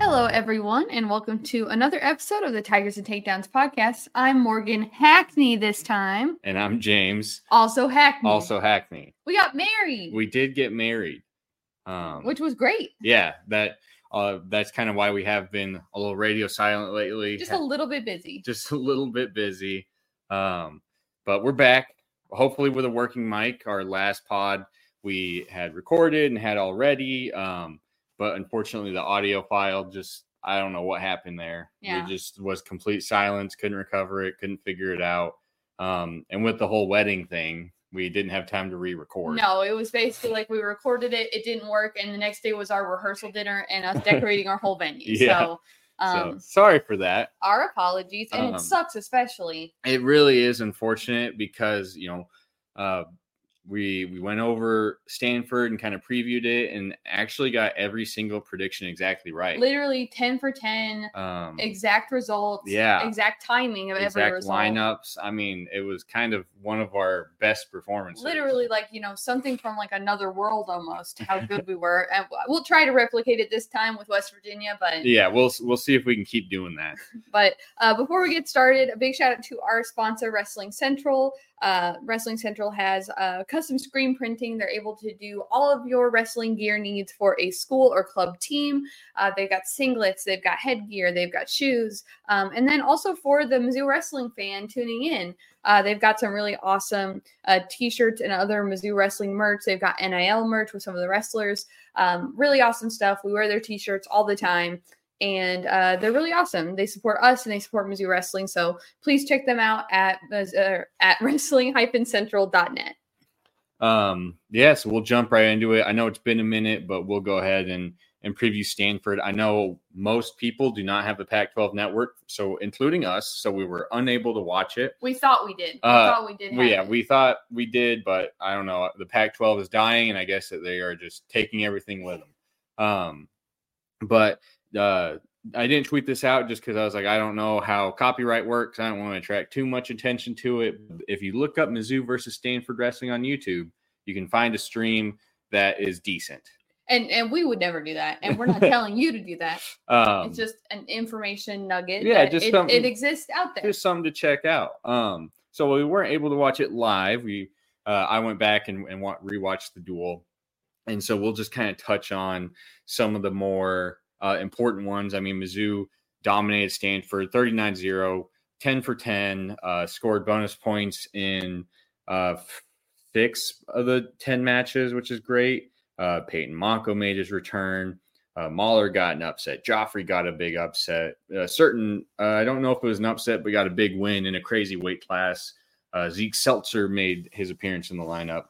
Hello, everyone, and welcome to another episode of the Tigers and Takedowns podcast. I'm Morgan Hackney this time, And I'm James, also Hackney. also Hackney. we got married, We did get married. Um, which was great. yeah, that uh, that's kind of why we have been a little radio silent lately. Just a little bit busy. just a little bit busy. Um, but we're back. Hopefully, with a working mic. Our last pod we had recorded and had already. Um, but unfortunately, the audio file just I don't know what happened there. Yeah. It just was complete silence. Couldn't recover it. Couldn't figure it out. Um, and with the whole wedding thing, we didn't have time to re-record. No, it was basically like we recorded it, it didn't work, and the next day was our rehearsal dinner and us decorating our whole venue. Yeah. So, um, so sorry for that. our apologies, and Um, it sucks especially. it really is unfortunate because you know uh, we we went over Stanford and kind of previewed it and actually got every single prediction exactly right. Literally ten for ten, Um, exact results, Yeah. exact timing of every exact result. lineups. I mean, it was kind of one of our best performances. literally like you know something from like another world almost how good we were and we'll try to replicate it this time with west virginia but Yeah, we'll we'll see if we can keep doing that. but uh, before we get started a big shout out to our sponsor wrestling central uh, wrestling central has uh, custom screen printing they're able to do all of your wrestling gear needs for a school or club team uh, they've got singlets they've got headgear they've got shoes um, and then also for the mizzou wrestling fan tuning in uh, they've got some really awesome uh, t-shirts and other Mizzou wrestling merch. They've got NIL merch with some of the wrestlers. Um, really awesome stuff. We wear their t-shirts all the time, and uh, they're really awesome. They support us and they support Mizzou wrestling. So please check them out at uh, at wrestling-central.net. Um, yeah, so we'll jump right into it. I know it's been a minute, but we'll go ahead and and preview Stanford. I know most people do not have the Pac-12 network, so including us, so we were unable to watch it. We thought we did. We Uh, thought we did. Well, yeah, it. we thought we did, but I don't know. The Pac-12 is dying, and I guess that they are just taking everything with them. Um, but uh, I didn't tweet this out just because I was like, I don't know how copyright works. I don't want to attract too much attention to it. If you look up Mizzou versus Stanford wrestling on YouTube, you can find a stream that is decent. and and we would never do that, and we're not telling you to do that. Um, it's just an information nugget. yeah, just it, it exists out there. just something to check out. Um, so we weren't able to watch it live. We uh, I went back and, and wa- rewatched the duel, and so we'll just kind of touch on some of the more uh, important ones. I mean, Mizzou dominated Stanford 39-0, 10 for 10, uh, scored bonus points in uh, six of the 10 matches, which is great. Uh, Peyton Mocco made his return. Uh, Mahan got an upset. Gioffre got a big upset. Uh, Surtin, uh, I don't know if it was an upset, but got a big win in a crazy weight class. Uh, Zeke Seltzer made his appearance in the lineup.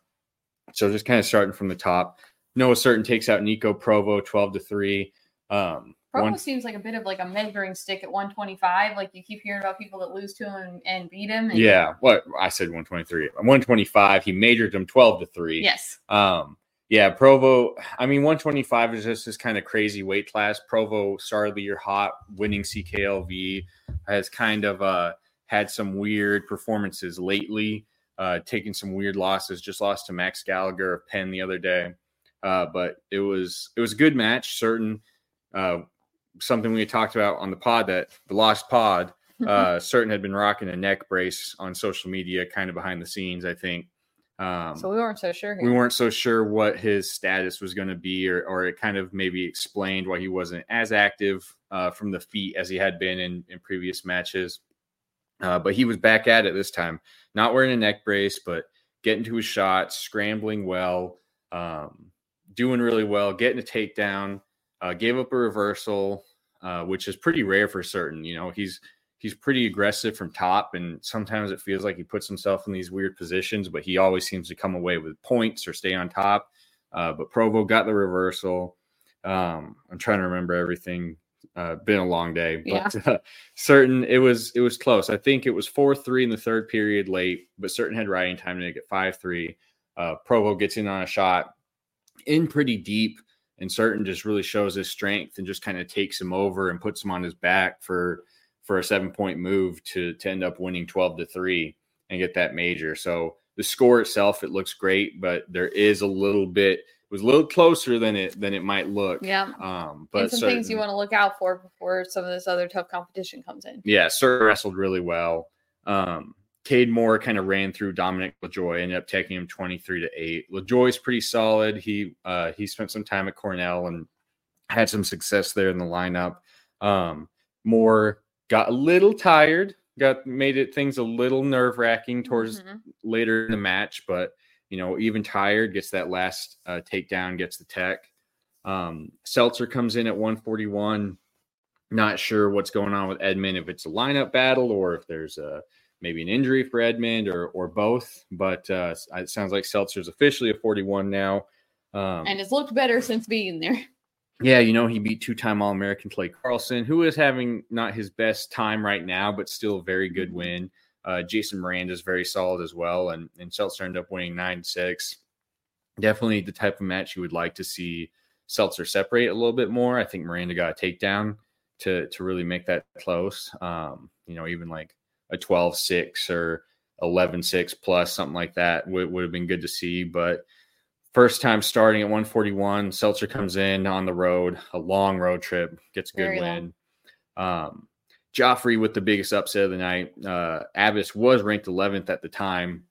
So just kind of starting from the top. Noah Surtin takes out Nico Provo 12 to 3. Um, Provo one- seems like a bit of like a measuring stick at 125. Like you keep hearing about people that lose to him and, beat him. And yeah, what I said 123. 125. He majored him 12 to 3. Yes. Um, yeah, Provo. I mean, 125 is just this kind of crazy weight class. Provo started the year hot, winning CKLV, has kind of uh, had some weird performances lately, uh, taking some weird losses. Just lost to Max Gallagher of Penn the other day, uh, but it was it was a good match. Surtin uh, something we talked about on the pod that the lost pod. Uh, Surtin had been rocking a neck brace on social media, kind of behind the scenes. I think. Um, so we weren't so sure. we weren't so sure what his status was going to be, or, or it kind of maybe explained why he wasn't as active uh, from the feet as he had been in, in previous matches. Uh, but he was back at it this time, not wearing a neck brace, but getting to his shots, scrambling well, um, doing really well, getting a takedown, uh, gave up a reversal, uh, which is pretty rare for Surtin. You know, he's he's pretty aggressive from top, and sometimes it feels like he puts himself in these weird positions, but he always seems to come away with points or stay on top. Uh, but Provo got the reversal. Um, I'm trying to remember everything. Uh, been a long day, but uh, Surtin it was it was close. I think it was four three in the third period late, but Surtin had riding time to make it five three. Uh, Provo gets in on a shot in pretty deep, and Surtin just really shows his strength and just kind of takes him over and puts him on his back for for a seven point move to to end up winning twelve to three and get that major. So the score itself, it looks great, but there is a little bit it was a little closer than it than it might look. Yeah. Um, But but some things you want to look out for before some of this other tough competition comes in. yeah, Sir wrestled really well. Um, Cade Moore kind of ran through Dominic LaJoie, ended up taking him 23 to 8. LaJoie's pretty solid. He uh he spent some time at Cornell and had some success there in the lineup. Um, Moore got a little tired, got made it things a little nerve-wracking towards Mhm. later in the match, but you know, even tired, gets that last uh, takedown, gets the tech. Um, Seltzer comes in at 141. Not sure what's going on with Edmond, if it's a lineup battle or if there's a maybe an injury for Edmond or or both. But uh, it sounds like Seltzer's officially a 41 now. Um, and it's looked better since being there. yeah, you know, he beat two time All American Clay Carlson, who is having not his best time right now, but still a very good win. Uh, Jason Miranda is very solid as well, and, and Seltzer ended up winning 9 6. Definitely the type of match you would like to see Seltzer separate a little bit more. I think Miranda got a takedown to, to really make that close. Um, you know, even like a 12 6 or 11 6 plus, something like that would, would have been good to see. But First time starting at 141, Seltzer comes in on the road, a long road trip, gets a good Very win. Um, Gioffre with the biggest upset of the night. Uh, Abbas was ranked 11th at the time,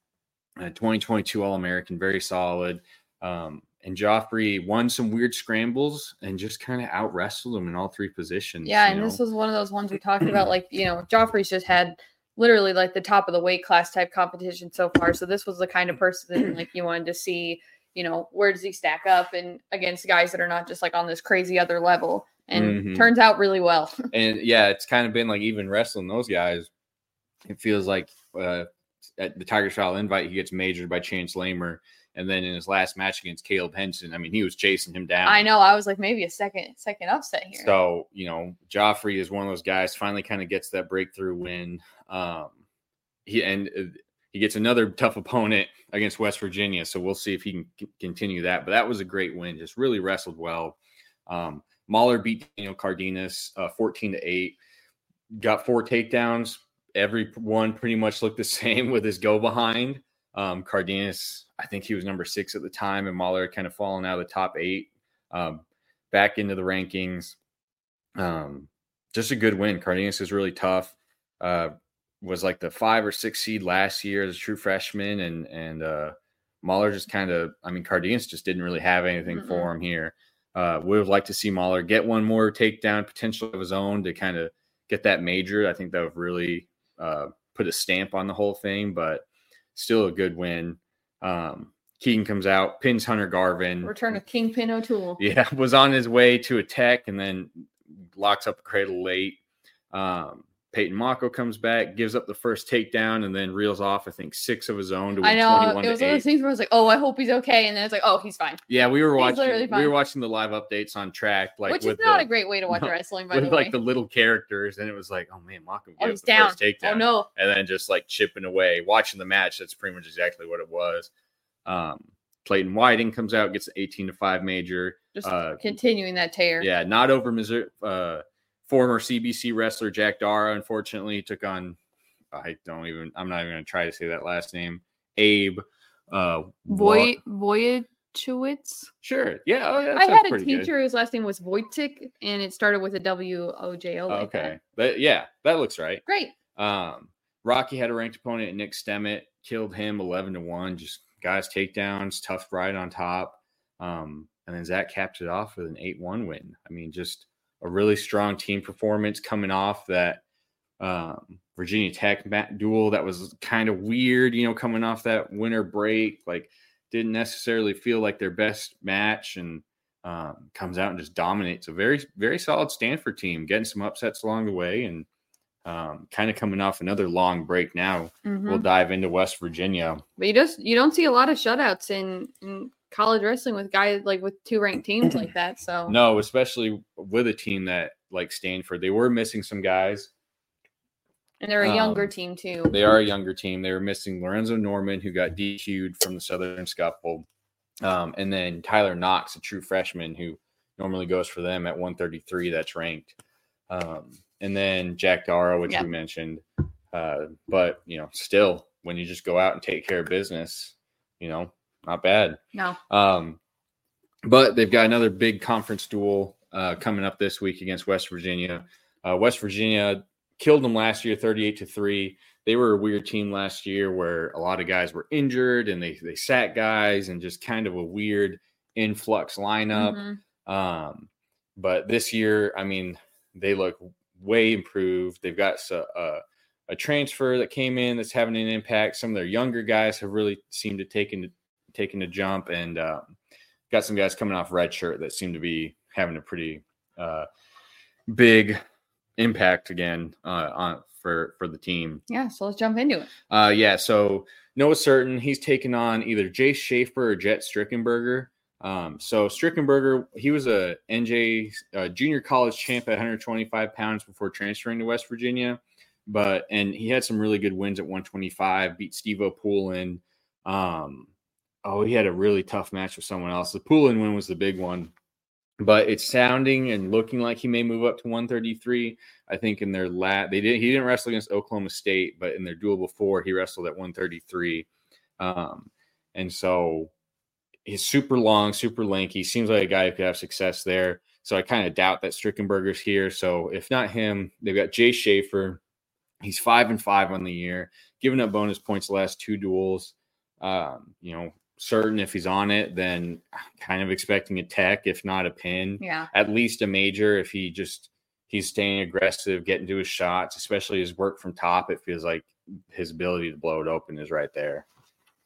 uh, 2022 All American, very solid. Um, and Gioffre won some weird scrambles and just kind of out wrestled him in all three positions. Yeah, and know? this was one of those ones we talked about. Like, you know, Gioffre's just had literally like the top of the weight class type competition so far. So this was the kind of person like you wanted to see, you know, where does he stack up and against guys that are not just like on this crazy other level. And Mhm. turns out really well. and yeah, it's kind of been like even wrestling those guys. It feels like uh, at the Tiger Style invite, he gets majored by Chance Lamer, and then in his last match against Caleb Henson, I mean, he was chasing him down. I know. I was like maybe a second second upset here. So you know, Gioffre is one of those guys. Finally, kind of gets that breakthrough win. Um, he and uh, he gets another tough opponent against West Virginia. So we'll see if he can c- continue that. But that was a great win. Just really wrestled well. Um, Mahan beat Daniel Cardenas uh, 14 to 8. Got four takedowns. Every one pretty much looked the same with his go behind. Um, Cardenas, I think he was number six at the time, and Mahan had kind of fallen out of the top eight, um, back into the rankings. Um, just a good win. Cardenas is really tough. Uh, was like the five or six seed last year as a true freshman, and and uh, Mahan just kind of, I mean, Cardenas just didn't really have anything Mm-mm. for him here. Uh, would have liked to see Mahan get one more takedown potential of his own to kind of get that major. I think that would really uh, put a stamp on the whole thing, but still a good win. Um, Keegan comes out, pins Hunter Garvin. Return of Kingpin O'Toole. Yeah, was on his way to attack and then locks up a cradle late. Um, Peyton Mocco comes back, gives up the first takedown, and then reels off, I think, six of his own to win I know 21 it was one of those things where I was like, "Oh, I hope he's okay," and then it's like, "Oh, he's fine," Yeah, we were He's watching we were watching the live updates on track, like which is not the, a great way to watch no, wrestling. By with the like the little characters, and it was like, oh man, Mocco oh, gave the down. first takedown. Oh no, and then just like chipping away, watching the match. That's pretty much exactly what it was. Um, Clayton Whiting comes out, gets an 18 to 5 major. just Uh, continuing that tear. Yeah, not over Missouri. Uh, former CBC wrestler Jack Dara, unfortunately, took on. I don't even. I'm not even going to try to say that last name. Abe. Uh, Voy Voyachowicz. Sure. Yeah. Oh, yeah I had a pretty good. teacher whose last name was Wojcik, and it started with a W O J O. like that. okay. But yeah, that looks right. great. Um, Rocky had a ranked opponent, Nick Stemmet, killed him 11 to 1. Just guys takedowns, tough ride on top. Um, and then Zach capped it off with an 8 1 win. I mean, just a really strong team performance coming off that um, Virginia Tech duel that was kind of weird, you know, coming off that winter break. Like, didn't necessarily feel like their best match and um, comes out and just dominates a very, very solid Stanford team, getting some upsets along the way and um, kind of coming off another long break now. Mhm. We'll dive into West Virginia. But you just you don't see a lot of shutouts in, in college wrestling with guys like with two ranked teams like that. So No, especially with a team that like Stanford, they were missing some guys. and they're a younger um, team too. They are a younger team. They were missing Lorenzo Norman, who got DQ'd from the Southern Scuffle, um, and then Tyler Knox, a true freshman who normally goes for them at 133. That's ranked, um, and then Jack Dara, which Yeah. we mentioned. Uh, but you know, still when you just go out and take care of business, you know, not bad. No. Um, but they've got another big conference duel uh, coming up this week against West Virginia. Uh, West Virginia killed them last year, thirty-eight to three. They were a weird team last year where a lot of guys were injured and they they sat guys and just kind of a weird influx lineup. Mhm. Um, but this year, I mean, they look way improved. They've got a, a transfer that came in that's having an impact. Some of their younger guys have really seemed to take taken taken a jump, and um, got some guys coming off red shirt that seem to be having a pretty uh, big impact again uh, on for for the team. Yeah. So let's jump into it. Uh, yeah. So Noah Surtin, he's taken on either Jay Schaefer or Jet Strickenberger. Um, so Strickenberger, he was a NJ uh, junior college champ at 125 pounds before transferring to West Virginia, but and he had some really good wins at 125. Beat Stevo Poulin. Um, oh, he had a really tough match with someone else. The Poulin win was the big one, but it's sounding and looking like he may move up to 133. I think in their lat they didn't he didn't wrestle against Oklahoma State, but in their duel before he wrestled at 133. Um, and so he's super long, super lanky. Seems like a guy who could have success there. So I kind of doubt that Strickenberger's here. So if not him, they've got Jay Schaefer. He's five and five on the year, giving up bonus points the last two duels. Um, you know, Surtin if he's on it, then kind of expecting a tech, if not a pin Yeah. at least a major if he just he's staying aggressive, getting to his shots, especially his work from top. It feels like his ability to blow it open is right there.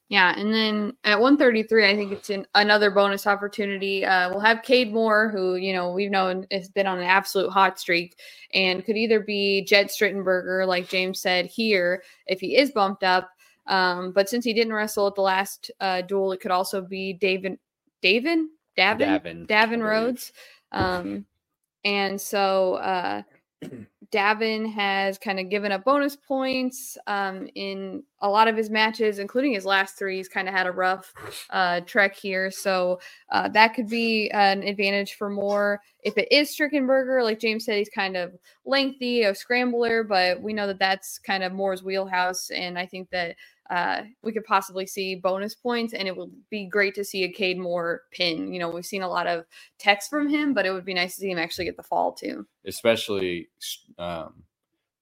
Yeah, and then at 133, I think it's in another bonus opportunity. Uh, we'll have Cade Moore, who you know we've known has been on an absolute hot streak, and could either be Jed Strickenberger, like James said here, if he is bumped up. Um, but since he didn't wrestle at the last uh, duel, it could also be Davin, Davin, Davin, Davin, Davin. Rhodes. Um, and so uh, Davin has kind of given up bonus points um, in a lot of his matches, including his last three. He's kind of had a rough uh, trek here. So uh, that could be an advantage for Moore. If it is Strickenberger, like James said, he's kind of lengthy, a scrambler, but we know that that's kind of Moore's wheelhouse. And I think that uh, we could possibly see bonus points, and it would be great to see a Cade Moore pin. You know, we've seen a lot of text from him, but it would be nice to see him actually get the fall too. Especially um,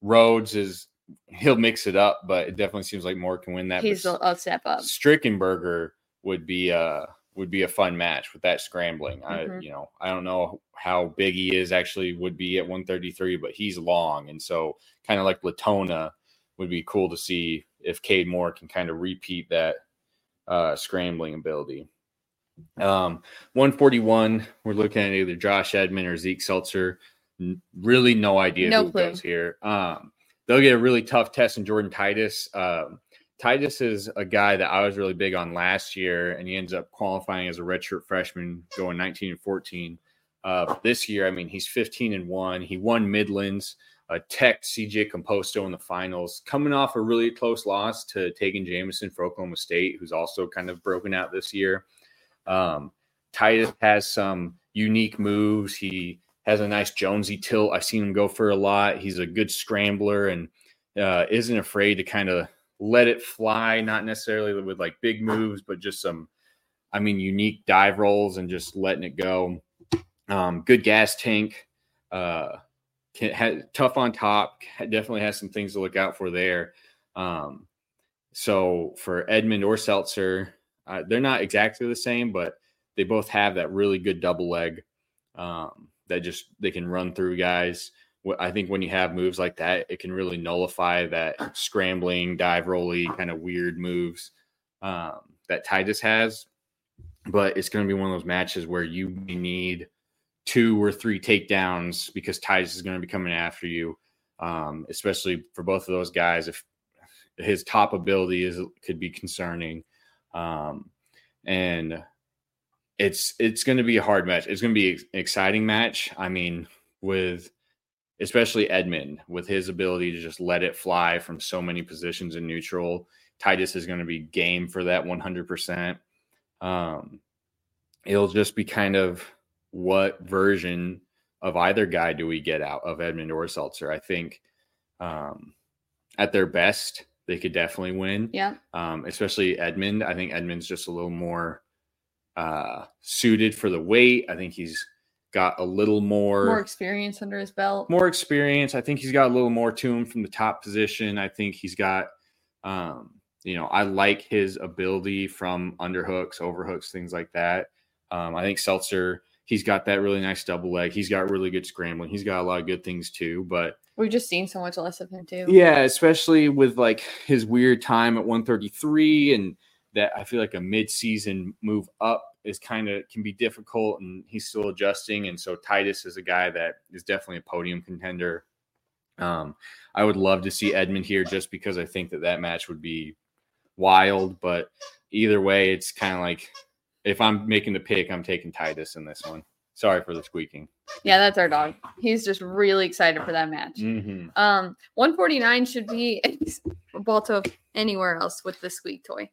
Rhodes is he'll mix it up, but it definitely seems like Moore can win that. He's a, a step up. Strickenberger would be uh would be a fun match with that scrambling. I Mhm. you know I don't know how big he is actually would be at 133, but he's long, and so kind of like Latona would be cool to see if Cade Moore can kind of repeat that uh, scrambling ability. Um, 141, we're looking at either Josh Edmond or Zeke Seltzer. N- Really, no idea No who clue. goes here. Um, they'll get a really tough test in Jordan Titus. Um, Titus is a guy that I was really big on last year, and he ends up qualifying as a redshirt freshman, going 19 and 14. Uh, this year, I mean, he's 15 and one. He won Midlands, uh, tech CJ Composto in the finals, coming off a really close loss to Tagen Jamison for Oklahoma State, who's also kind of broken out this year. Um, Titus has some unique moves. He has a nice Jonesy tilt. I've seen him go for a lot. He's a good scrambler and uh, isn't afraid to kind of let it fly, not necessarily with like big moves, but just some, I mean, unique dive rolls and just letting it go. Um, good gas tank. Uh, can, ha, tough on top. Definitely has some things to look out for there. Um, so for Edmond or Seltzer, uh, they're not exactly the same, but they both have that really good double leg um, that just they can run through guys. I think when you have moves like that, it can really nullify that scrambling, dive rolly kind of weird moves um, that Titus has. But it's going to be one of those matches where you need two or three takedowns because Titus is going to be coming after you, um, especially for both of those guys. If his top ability is could be concerning, um, and it's it's going to be a hard match. It's going to be an exciting match. I mean, with especially Edmond with his ability to just let it fly from so many positions in neutral. Titus is going to be game for that 100%. Um, it'll just be kind of what version of either guy do we get out of Edmond or Seltzer? I think um, at their best, they could definitely win. Yeah. Um, especially Edmond. I think Edmond's just a little more uh, suited for the weight. I think he's got a little more More experience under his belt. more experience. I think he's got a little more to him from the top position. I think he's got, um, you know, I like his ability from underhooks, overhooks, things like that. Um, I think Seltzer, he's got that really nice double leg. He's got really good scrambling. He's got a lot of good things too. But We've just seen so much less of him too. yeah, especially with like his weird time at 133 and that I feel like a mid-season move up is kind of can be difficult and he's still adjusting and so Titus is a guy that is definitely a podium contender. Um I would love to see Edmond here just because I think that that match would be wild, but either way it's kind of like if I'm making the pick, I'm taking Titus in this one. Sorry for the squeaking. Yeah, that's our dog. He's just really excited for that match. Mm-hmm. Um, 149 should be Balto anywhere else with the squeak toy.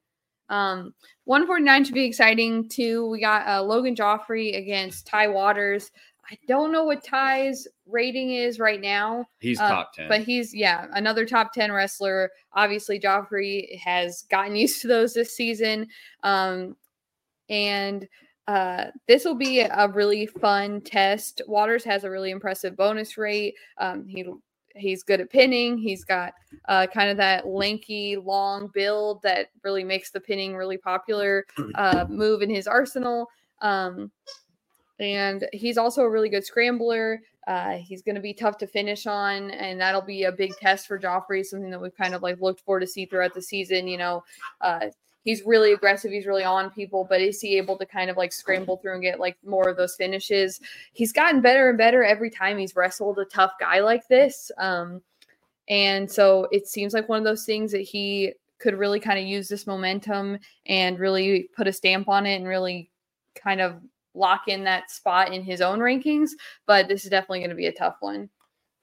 Um, 149 should be exciting too. We got uh, Logan Gioffre against Ty Watters. I don't know what Ty's rating is right now, He's Uh, top 10. but he's yeah another top 10 wrestler. Obviously, Gioffre has gotten used to those this season, um, and uh, this will be a really fun test. Watters has a really impressive bonus rate. Um, he he's good at pinning. He's got uh, kind of that lanky, long build that really makes the pinning really popular uh, move in his arsenal. Um, and he's also a really good scrambler. Uh, he's going to be tough to finish on, and that'll be a big test for Gioffre. Something that we've kind of like looked for to see throughout the season. You know, uh, he's really aggressive. He's really on people, but is he able to kind of like scramble through and get like more of those finishes? He's gotten better and better every time he's wrestled a tough guy like this. Um, and so it seems like one of those things that he could really kind of use this momentum and really put a stamp on it and really kind of lock in that spot in his own rankings. But this is definitely going to be a tough one.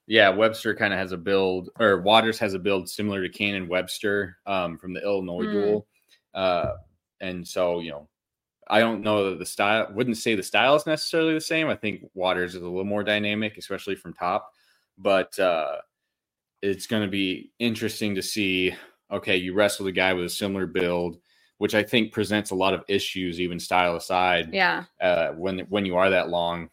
Yeah, Webster kind of has a build, or Watters has a build similar to Cannon Webster um, from the Illinois Mm. duel. Uh, and so, you know, I don't know that the style, wouldn't say the style is necessarily the same. I think Watters is a little more dynamic, especially from top. But uh, it's going to be interesting to see okay, you wrestled a guy with a similar build, which I think presents a lot of issues, even style aside, Yeah. uh, when when you are that long.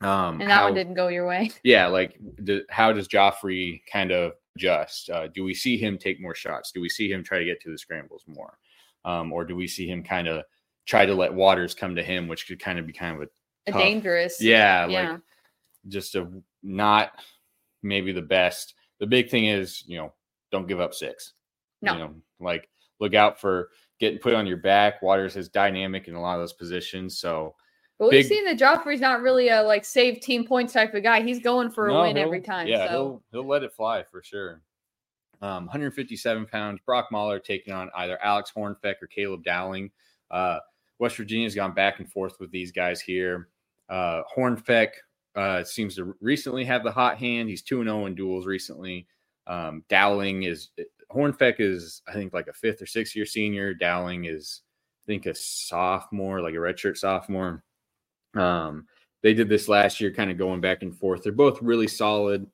Um, And that how- one didn't go your way. yeah, like do, how does Gioffre kind of adjust? Uh, do we see him take more shots? Do we see him try to get to the scrambles more, um, or do we see him kind of try to let Watters come to him, which could kind of be kind of a A dangerous. yeah, Yeah. like just a not maybe the best. The big thing is you know don't give up six. No. you know, like look out for getting put on your back. Watters is dynamic in a lot of those positions, so But we've big- seen that Gioffre's not really a like save team points type of guy. He's going for a No, win every time. Yeah, so he'll he'll let it fly for sure. Um, 157 pounds. Brock Mahan taking on either Alex Hornfeck or Caleb Dowling. Uh, West Virginia's gone back and forth with these guys here. Uh, Hornfeck uh, seems to recently have the hot hand. He's 2 0 in duels recently. Um, Dowling is Hornfeck is I think like a fifth or sixth year senior. Dowling is I think a sophomore, like a redshirt sophomore. Um, they did this last year, kind of going back and forth. They're both really solid,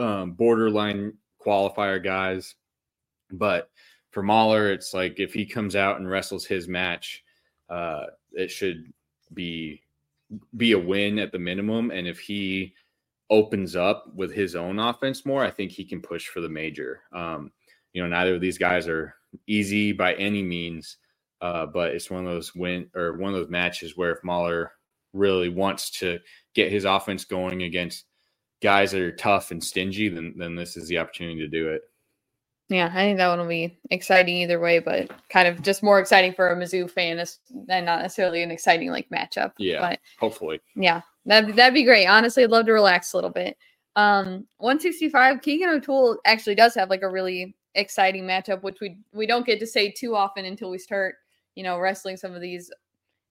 um, borderline qualifier guys. But for Mahan, it's like if he comes out and wrestles his match, uh, it should be be a win at the minimum. And if he opens up with his own offense more, I think he can push for the major. Um, you know, neither of these guys are easy by any means, uh, but it's one of those win or one of those matches where if Mahan really wants to get his offense going against guys that are tough and stingy, then then this is the opportunity to do it. yeah, I think that one will be exciting either way, but kind of just more exciting for a Mizzou fan and not necessarily an exciting like matchup. Yeah. But Hopefully, yeah, that'd, that'd be great. Honestly, I'd love to relax a little bit. Um, 165, Keegan O'Toole actually does have like a really exciting matchup, which we we don't get to say too often until we start, you know, wrestling some of these,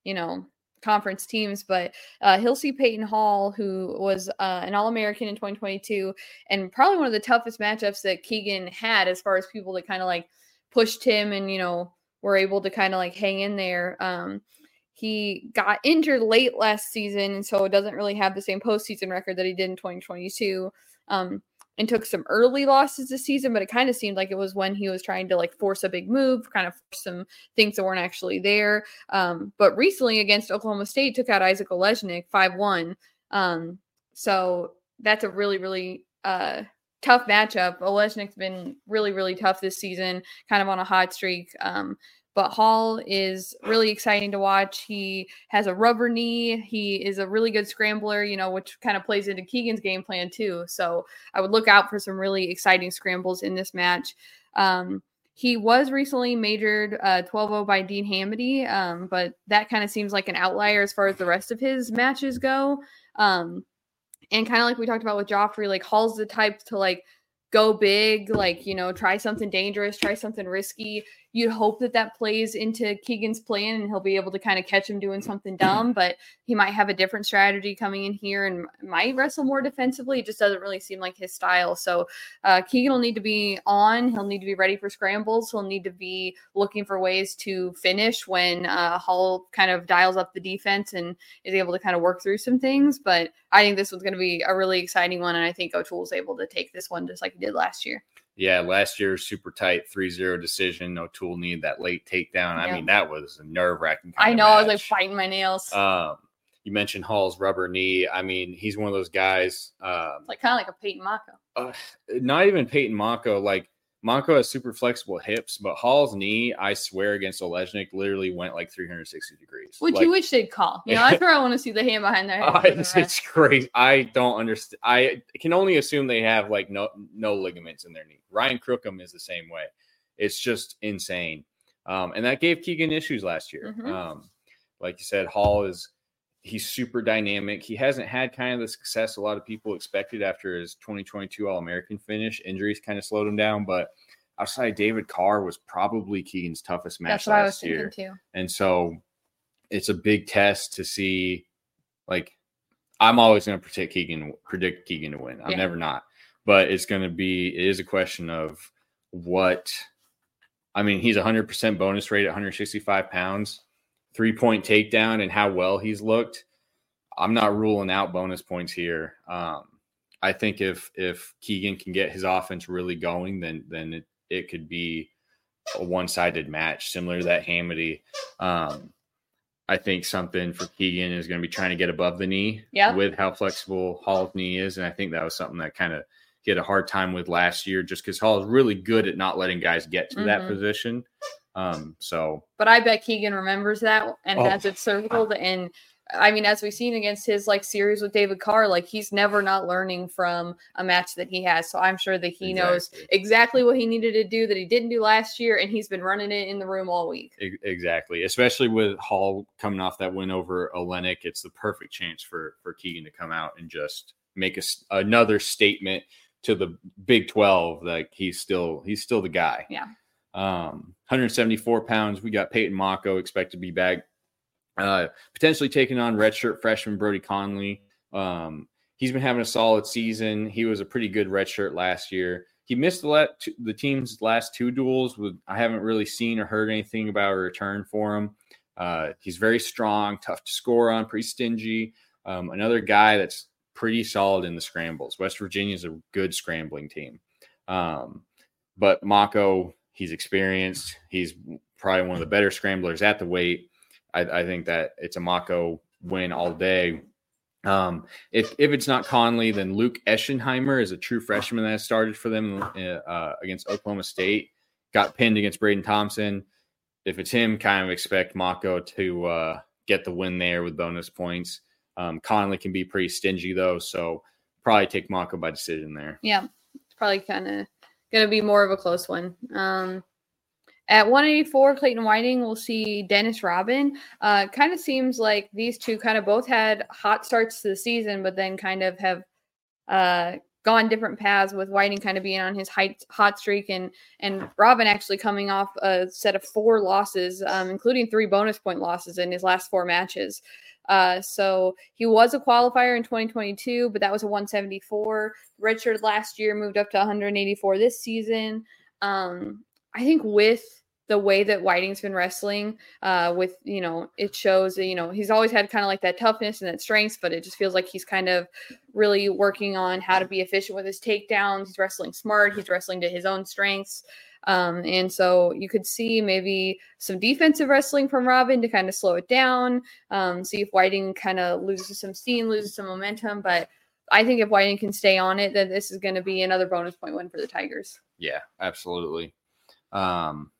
you know, conference teams. But uh, he'll see Peyton Hall, who was uh, an All American in 2022, and probably one of the toughest matchups that Keegan had as far as people that kind of like pushed him and you know were able to kind of like hang in there. Um, he got injured late last season, and so doesn't really have the same postseason record that he did in 2022. Um, and took some early losses this season, but it kind of seemed like it was when he was trying to like force a big move, kind of some things that weren't actually there. Um, but recently against Oklahoma State, took out Isaac Olejnik 5 1. Um, so that's a really, really uh, tough matchup. Olejnik's been really, really tough this season, kind of on a hot streak. Um, but Hall is really exciting to watch. He has a rubber knee. He is a really good scrambler, you know, which kind of plays into Keegan's game plan too. So I would look out for some really exciting scrambles in this match. Um, he was recently majored uh, 12-0 by Dean Hamiti, um, but that kind of seems like an outlier as far as the rest of his matches go. Um, and kind of like we talked about with Gioffre, like Hall's the type to like go big, like, you know, try something dangerous, try something risky you'd hope that that plays into Keegan's plan and he'll be able to kind of catch him doing something dumb, but he might have a different strategy coming in here and might wrestle more defensively. It just doesn't really seem like his style. So uh, Keegan will need to be on. He'll need to be ready for scrambles. He'll need to be looking for ways to finish when uh, Hall kind of dials up the defense and is able to kind of work through some things. But I think this one's going to be a really exciting one. And I think O'Toole was able to take this one just like he did last year yeah, last year's super tight 3-0 decision. O'Toole needed that late takedown. Yeah. I mean, that was a nerve wracking. I know. I was like fighting my nails. Um, you mentioned Hall's rubber knee. I mean, he's one of those guys. Um, like kind of like a Peyton Mocco. Uh, not even Peyton Mocco. Like Mocco has super flexible hips, but Hall's knee, I swear, against Olejnik literally went like 360 degrees. Which like, you wish they'd call. You know, that's where I want to see the hand behind their head. it's, it's crazy. I don't understand. I can only assume they have like no no ligaments in their knee. Ryan Crookham is the same way. It's just insane. Um, and that gave Keegan issues last year. Mm-hmm. Um, like you said, Hall is he's super dynamic. He hasn't had kind of the success a lot of people expected after his 2022 All American finish. Injuries kind of slowed him down, but outside David Carr was probably Keegan's toughest match That's what last year. Too. And so it's a big test to see. Like, I'm always going to predict Keegan, predict Keegan to win. I'm yeah. never not, but it's going to be. It is a question of what. I mean, he's 100% bonus rate at 165 pounds three point takedown and how well he's looked, I'm not ruling out bonus points here. Um, I think if if Keegan can get his offense really going, then then it, it could be a one sided match, similar to that Hamiti. Um, I think something for Keegan is going to be trying to get above the knee with how flexible Hall's knee is. And I think that was something that kind of he had a hard time with last year just because Hall is really good at not letting guys get to mm-hmm. that position. Um, so, but I bet Keegan remembers that and oh. has it circled. And I mean, as we've seen against his like series with David Carr, like he's never not learning from a match that he has. So I'm sure that he exactly. knows exactly what he needed to do that he didn't do last year, and he's been running it in the room all week. Exactly, especially with Hall coming off that win over Olejnik, it's the perfect chance for for Keegan to come out and just make a, another statement to the Big Twelve that he's still he's still the guy. Yeah. Um, 174 pounds. We got Peyton Mocco expect to be back, uh, potentially taking on redshirt freshman Brody Conley. Um, he's been having a solid season. He was a pretty good redshirt last year. He missed the, the team's last two duels. With I haven't really seen or heard anything about a return for him. Uh, he's very strong, tough to score on, pretty stingy. Um, another guy that's pretty solid in the scrambles. West Virginia is a good scrambling team. Um, but Mocco He's experienced. He's probably one of the better scramblers at the weight. I, I think that it's a Mocco win all day. Um, if if it's not Conley, then Luke Eschenheimer is a true freshman that started for them uh, against Oklahoma State. Got pinned against Braden Thompson. If it's him, kind of expect Mocco to uh, get the win there with bonus points. Um, Conley can be pretty stingy though, so probably take Mocco by decision there. Yeah, it's probably kind of going to be more of a close one. Um, at 184, Clayton Whiting, we'll see Dennis Robin. Uh, kind of seems like these two kind of both had hot starts to the season, but then kind of have uh, gone different paths. With Whiting kind of being on his hot, hot streak, and and Robin actually coming off a set of four losses, um, including three bonus point losses in his last four matches. Uh, so he was a qualifier in 2022, but that was a 174. Redshirt last year moved up to 184 this season. Um, I think with the way that Whiting's been wrestling, uh, with you know, it shows you know he's always had kind of like that toughness and that strength, but it just feels like he's kind of really working on how to be efficient with his takedowns. He's wrestling smart. He's wrestling to his own strengths. Um, and so you could see maybe some defensive wrestling from Robin to kind of slow it down, um, see if Whiting kind of loses some steam, loses some momentum. But I think if Whiting can stay on it, then this is going to be another bonus point win for the Tigers. Yeah, absolutely. Um,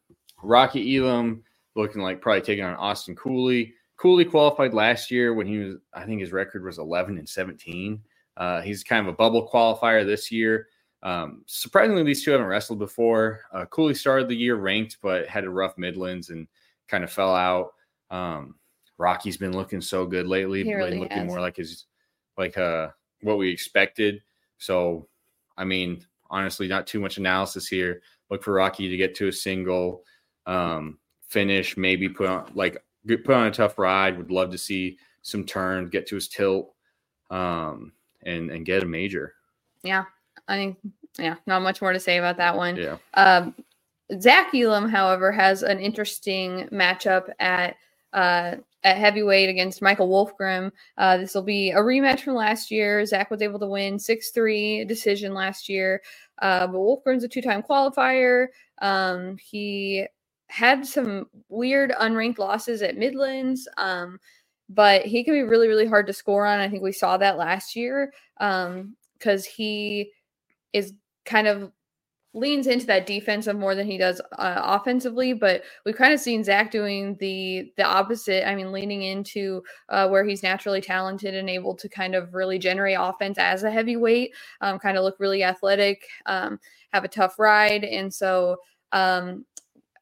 Rocky Elam looking like probably taking on Austin Cooley. Cooley qualified last year when he was, I think his record was 11 and 17. Uh, he's kind of a bubble qualifier this year. Um, surprisingly, these two haven't wrestled before. Uh, Cooley started the year ranked, but had a rough Midlands and kind of fell out. Um, Rocky's been looking so good lately, really looking more like his, like uh, what we expected. So, I mean, honestly, not too much analysis here. Look for Rocky to get to a single, um, finish, maybe put on like put on a tough ride. Would love to see some turn, get to his tilt, um, and and get a major. Yeah, I think yeah, not much more to say about that one. Yeah. Um, Zach Elam, however, has an interesting matchup at uh, at heavyweight against Michael Wolfgram. Uh, this will be a rematch from last year. Zach was able to win six three decision last year, uh, but Wolfgram's a two time qualifier. Um, he had some weird unranked losses at Midlands. Um, but he can be really, really hard to score on. I think we saw that last year because he is kind of leans into that defensive more than he does uh, offensively. But we've kind of seen Zach doing the the opposite. I mean, leaning into uh, where he's naturally talented and able to kind of really generate offense as a heavyweight, um, kind of look really athletic, um, have a tough ride, and so. Um,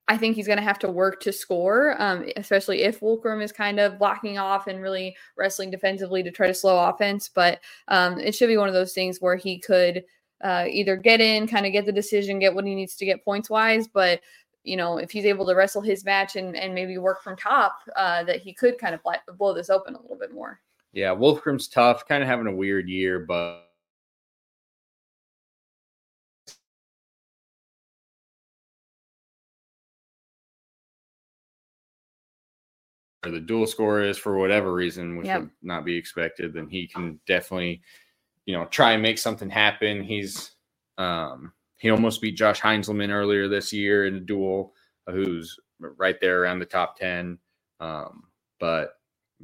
I think he's going to have to work to score, um, especially if Wolfgram is kind of blocking off and really wrestling defensively to try to slow offense. But um, it should be one of those things where he could uh, either get in, kind of get the decision, get what he needs to get points wise. But you know, if he's able to wrestle his match and, and maybe work from top, uh, that he could kind of bl- blow this open a little bit more. Yeah, Wolfgram's tough, kind of having a weird year, but the dual score is for whatever reason, which Yep. would not be expected, then he can definitely, you know, try and make something happen. He's um he almost beat Josh Heinzelman earlier this year in a duel, uh, who's right there around the top ten. Um, but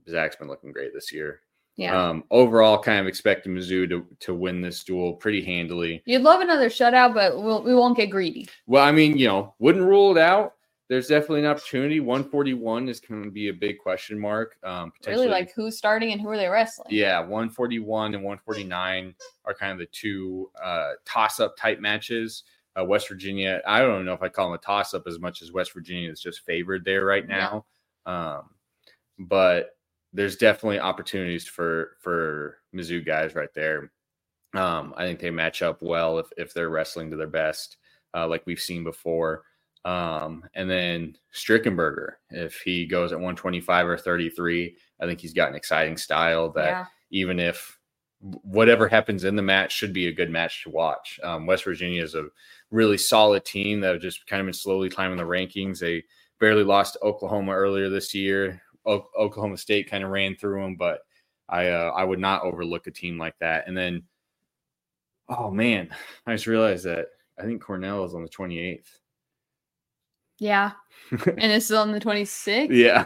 Zach's been looking great this year. Yeah. Um, overall, kind of expecting Mizzou to, to win this duel pretty handily. You'd love another shutout, but we'll, we won't get greedy. Well, I mean, you know, wouldn't rule it out. There's definitely an opportunity. 141 is going to be a big question mark. Um, potentially, Really, like who's starting and who are they wrestling? yeah, 141 and 149 are kind of the two uh, toss-up type matches. Uh, West Virginia, I don't know if I call them a toss-up as much as West Virginia is just favored there right Yeah. now. Um, but there's definitely opportunities for for Mizzou guys right there. Um, I think they match up well if if they're wrestling to their best, uh, like we've seen before. Um, and then Strickenberger, if he goes at 125 or 33, I think he's got an exciting style that Yeah. even if whatever happens in the match should be a good match to watch. Um, West Virginia is a really solid team that have just kind of been slowly climbing the rankings. They barely lost to Oklahoma earlier this year. O- Oklahoma State kind of ran through them, but I uh, I would not overlook a team like that. And then, oh man, I just realized that I think Cornell is on the 28th. Yeah. and this is on the 26th? Yeah.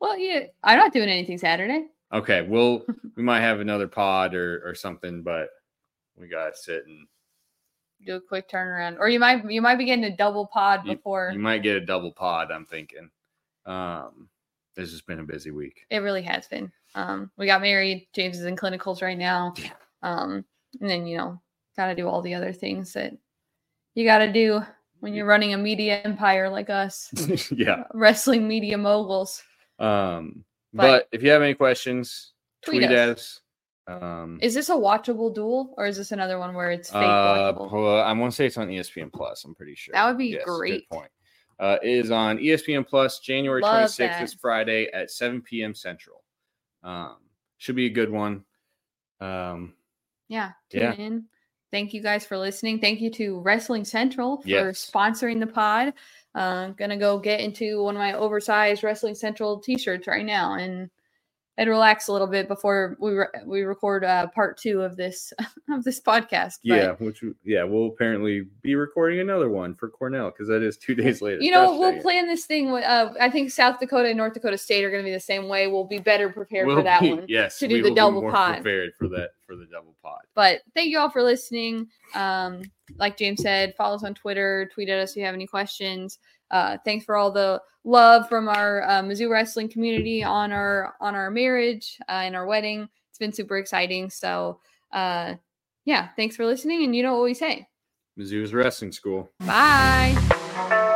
Well, yeah, I'm not doing anything Saturday. Okay. Well, we might have another pod or or something, but we gotta sit and Do a quick turnaround. Or you might you might be getting a double pod before you might get a double pod. I'm thinking. Um, this has been a busy week. it really has been. Um, we got married, James is in clinicals right now. Yeah. Um, and then you know, gotta do all the other things that you gotta do when you're running a media empire like us, yeah. wrestling media moguls. Um, But- but if you have any questions, Tweet tweet, us. us. Um, Is this a watchable duel or is this another one where it's fake uh, watchable? well, I want to say it's on ESPN Plus. I'm pretty sure That would be good great. point. Uh, is on ESPN Plus January Love 26th. that. Is Friday at 7 p.m. Central. Um, should be a good one. Um, Yeah, tune Yeah. in. Thank you guys for listening. Thank you to Wrestling Central for Yes. sponsoring the pod. Uh, gonna go get into one of my oversized Wrestling Central t-shirts right now and and relax a little bit before we re- we record uh, part two of this of this podcast. But, Yeah, which yeah, we'll apparently be recording another one for Cornell because that is two days later. You know, we'll plan this thing. with- Uh, I think South Dakota and North Dakota State are going to be the same way. We'll be better prepared We'll for that be- one. Yes, to do the double more pod. Prepared for that for the double pod. But thank you all for listening. Um, like James said, follow us on Twitter, tweet at us if you have any questions. Uh, thanks for all the love from our uh, Mizzou wrestling community on our on our marriage uh, and our wedding. It's been super exciting. So uh, yeah, thanks for listening. And you know what we say. Mizzou's wrestling school. Bye.